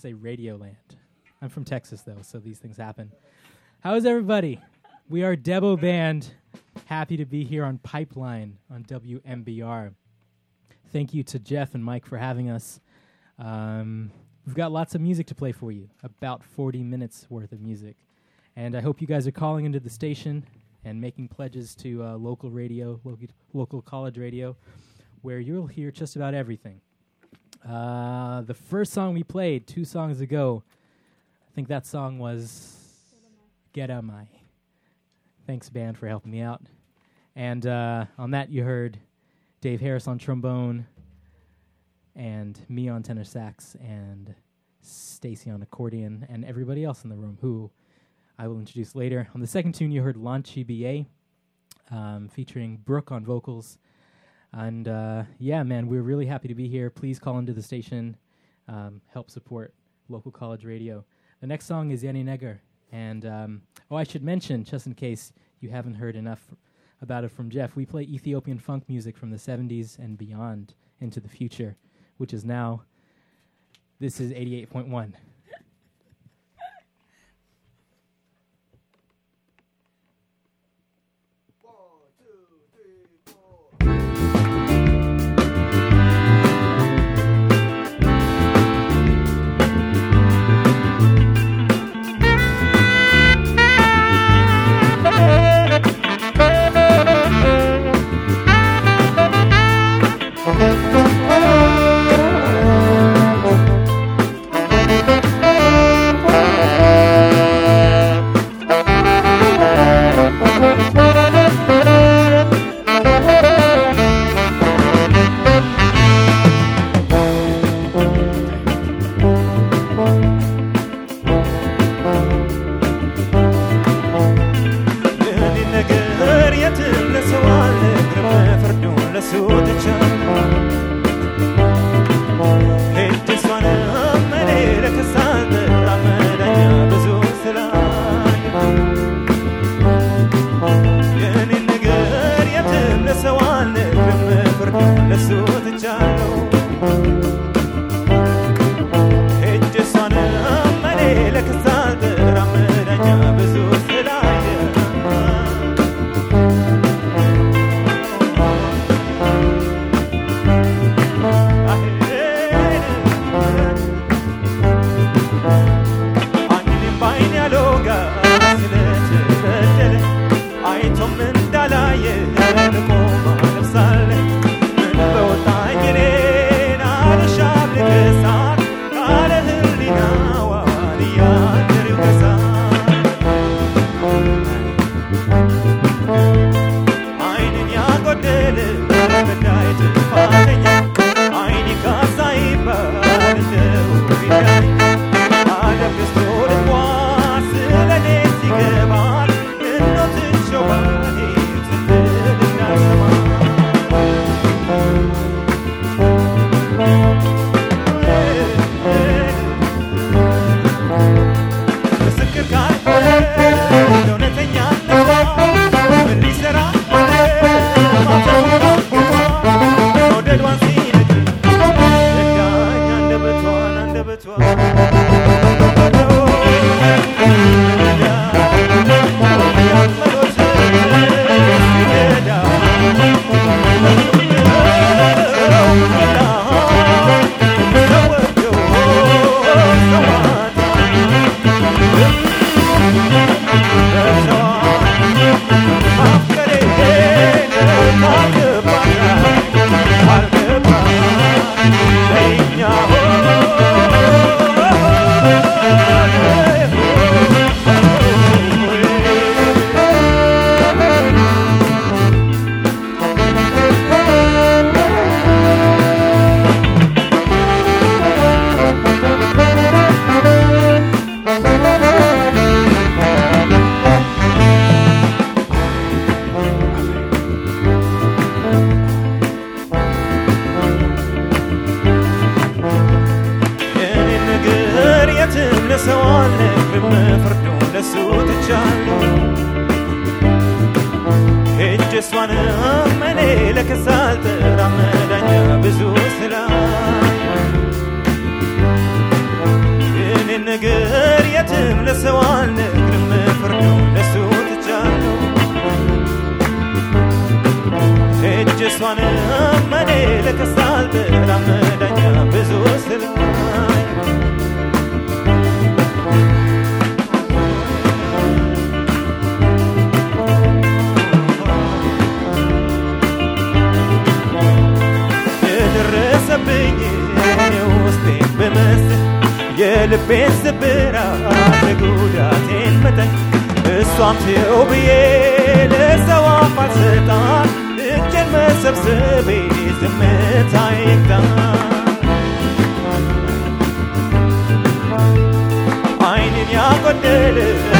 Say Radio Land. I'm from Texas, though, so these things happen. How is everybody? We are Debo Band. Happy to be here on Pipeline on WMBR. Thank you to Jeff and Mike for having us. Um, we've got lots of music to play for you, about 40 minutes worth of music. And I hope you guys are calling into the station and making pledges to uh, local radio, local college radio, where you'll hear just about everything. Uh, the first song we played two songs ago, I think that song was Get Am I. Thanks, band, for helping me out. And uh, on that, you heard Dave Harris on trombone, and me on tenor sax, and Stacy on accordion, and everybody else in the room who I will introduce later. On the second tune, you heard Lanchi BA, um, featuring Brooke on vocals. And uh, yeah, man, we're really happy to be here. Please call into the station, um, help support local college radio. The next song is Yanni Neger. And um, oh, I should mention, just in case you haven't heard enough about it from Jeff, we play Ethiopian funk music from the 70s and beyond into the future, which is now, this is 88.1. Monday.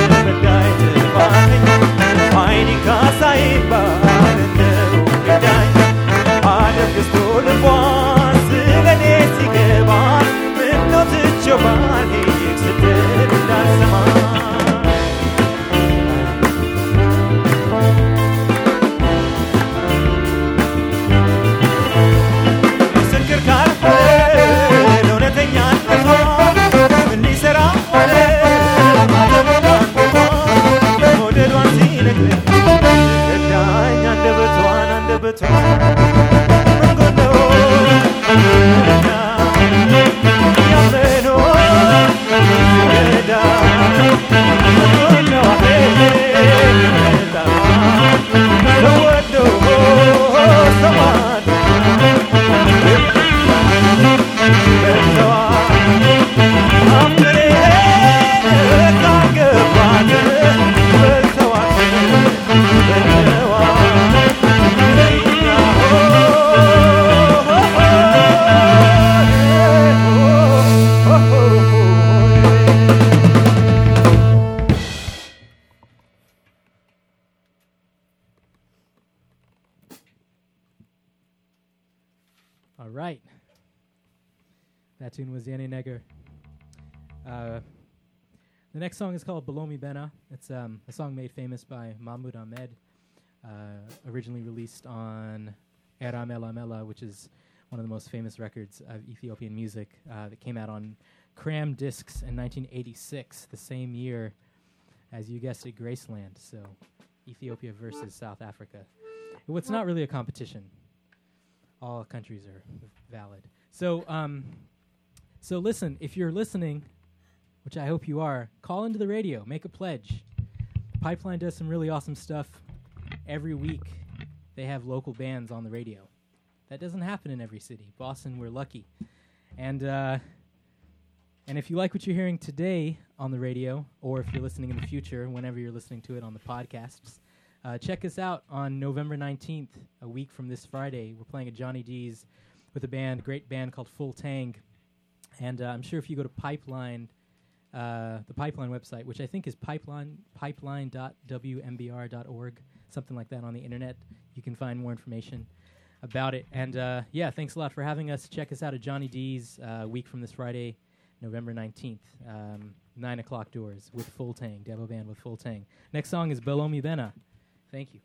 That tune was Yanni Neger. Uh, the next song is called Belomi Benna. It's um, a song made famous by Mahmoud Ahmed, uh, originally released on Ere Mela Mela, which is one of the most famous records of Ethiopian music uh, that came out on Crammed Discs in 1986, the same year as you guessed it, Graceland. So Ethiopia versus South Africa. It's not really a competition all countries are valid. So, um, so listen. If you're listening, which I hope you are, call into the radio, make a pledge. Pipeline does some really awesome stuff every week. They have local bands on the radio. That doesn't happen in every city. Boston, we're lucky, and uh, and if you like what you're hearing today on the radio, or if you're listening in the future, whenever you're listening to it on the podcasts, uh, check us out on November 19th, a week from this Friday. We're playing at Johnny D's with a band, great band called Full Tang. And uh, I'm sure if you go to Pipeline, uh, the Pipeline website, which I think is pipeline pipeline.wmbr.org, something like that on the internet, you can find more information about it. And uh, yeah, thanks a lot for having us. Check us out at Johnny D's uh, week from this Friday, November 19th. Um, Nine o'clock doors with Full Tang, Debo Band with Full Tang. Next song is Belomi Benna. Thank you.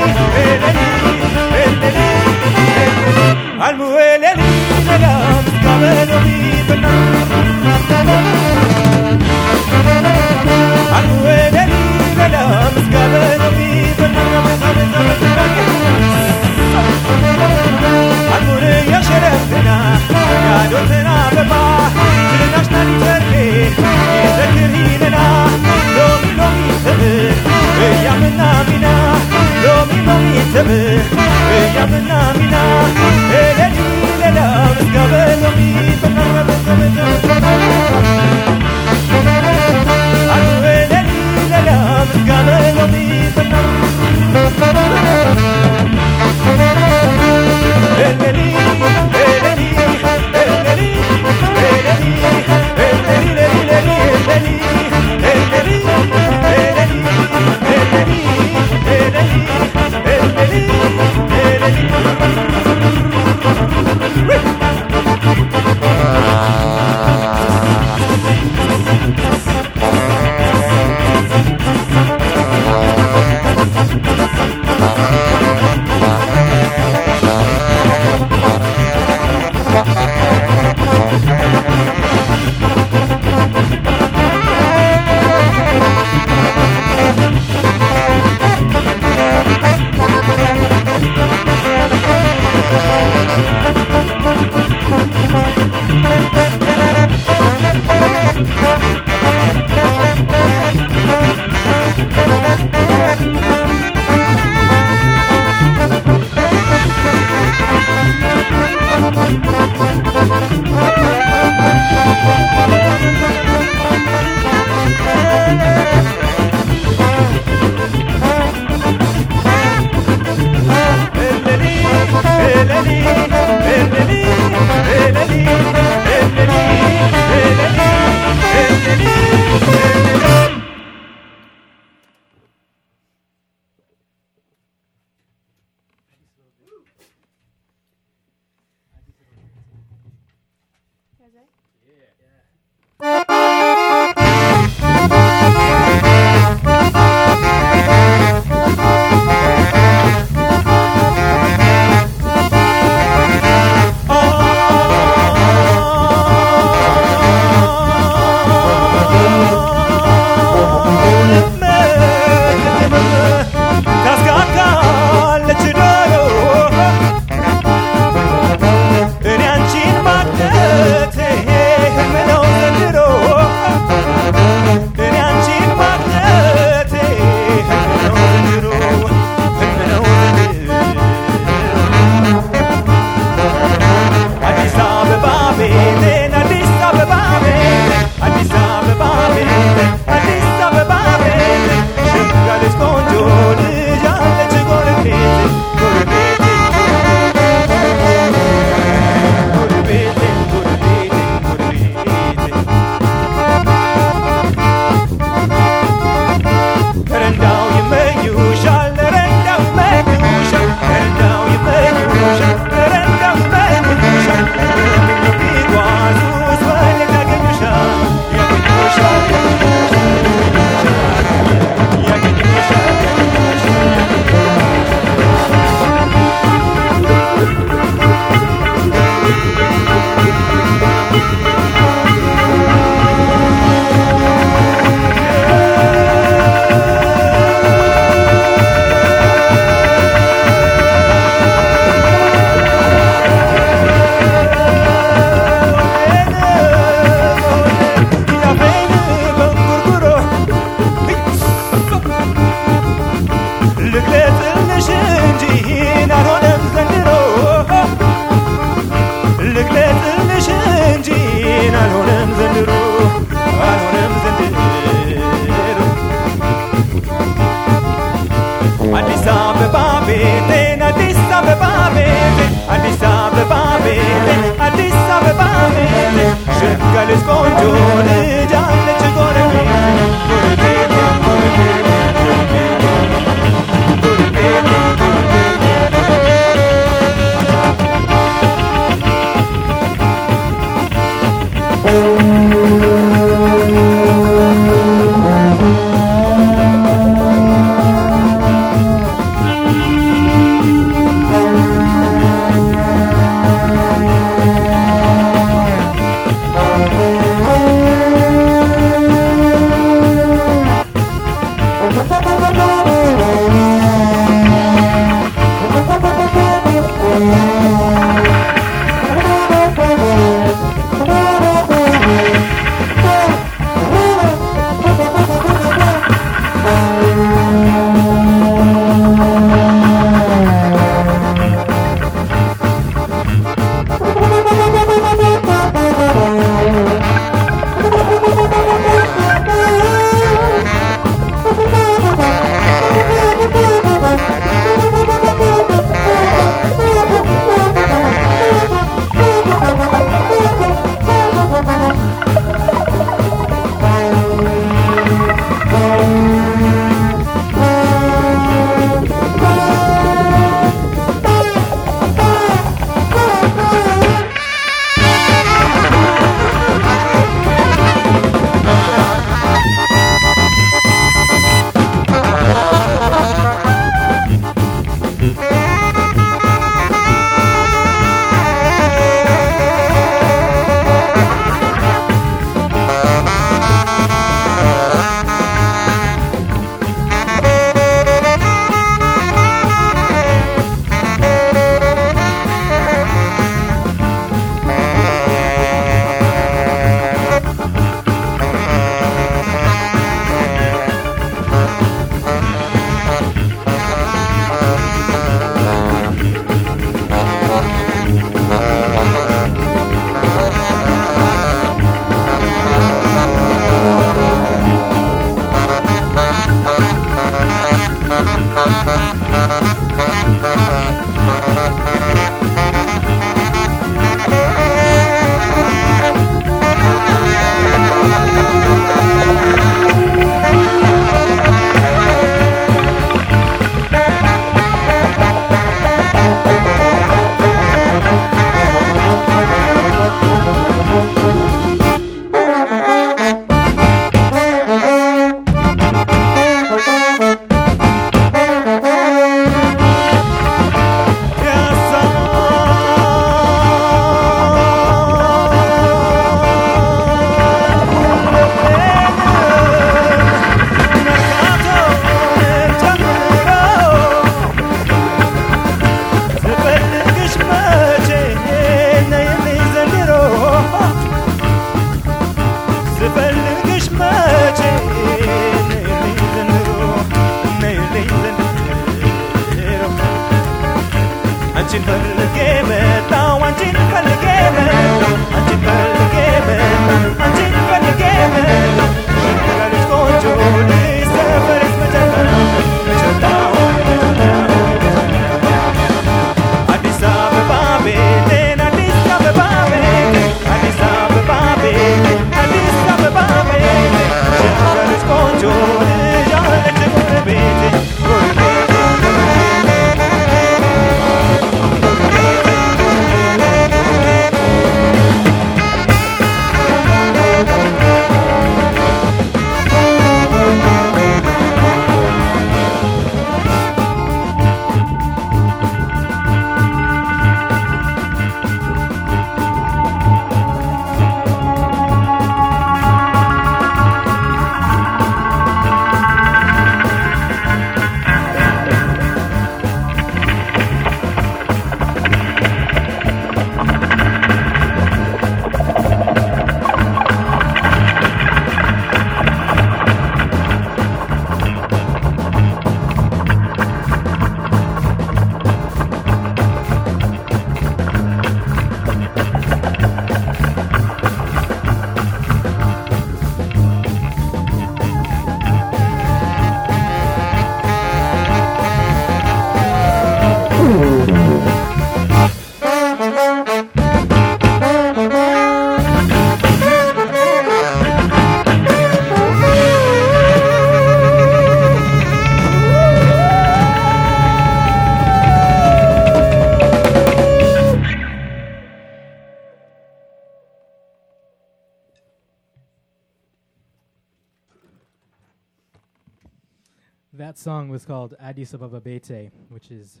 Was called Addis Ababa Bete, which is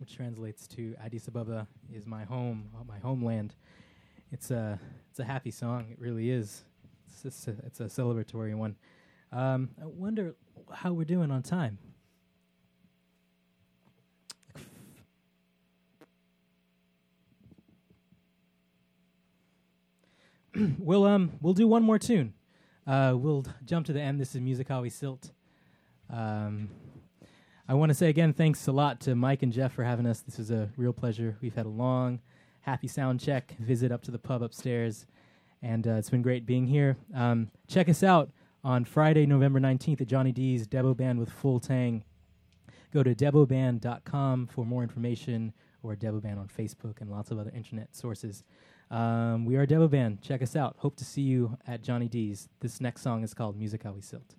which translates to Addis Ababa is my home, uh, my homeland. It's a it's a happy song. It really is. It's a, it's a celebratory one. Um, I wonder how we're doing on time. we'll um we'll do one more tune. Uh, we'll jump to the end. This is Musicawi Silt. Um, I want to say again, thanks a lot to Mike and Jeff for having us. This was a real pleasure. We've had a long, happy sound check visit up to the pub upstairs, and uh, it's been great being here. Um, check us out on Friday, November 19th at Johnny D's Debo Band with Full Tang. Go to deboband.com for more information or Debo Band on Facebook and lots of other internet sources. Um, we are Debo Band. Check us out. Hope to see you at Johnny D's. This next song is called Musicawi Silt.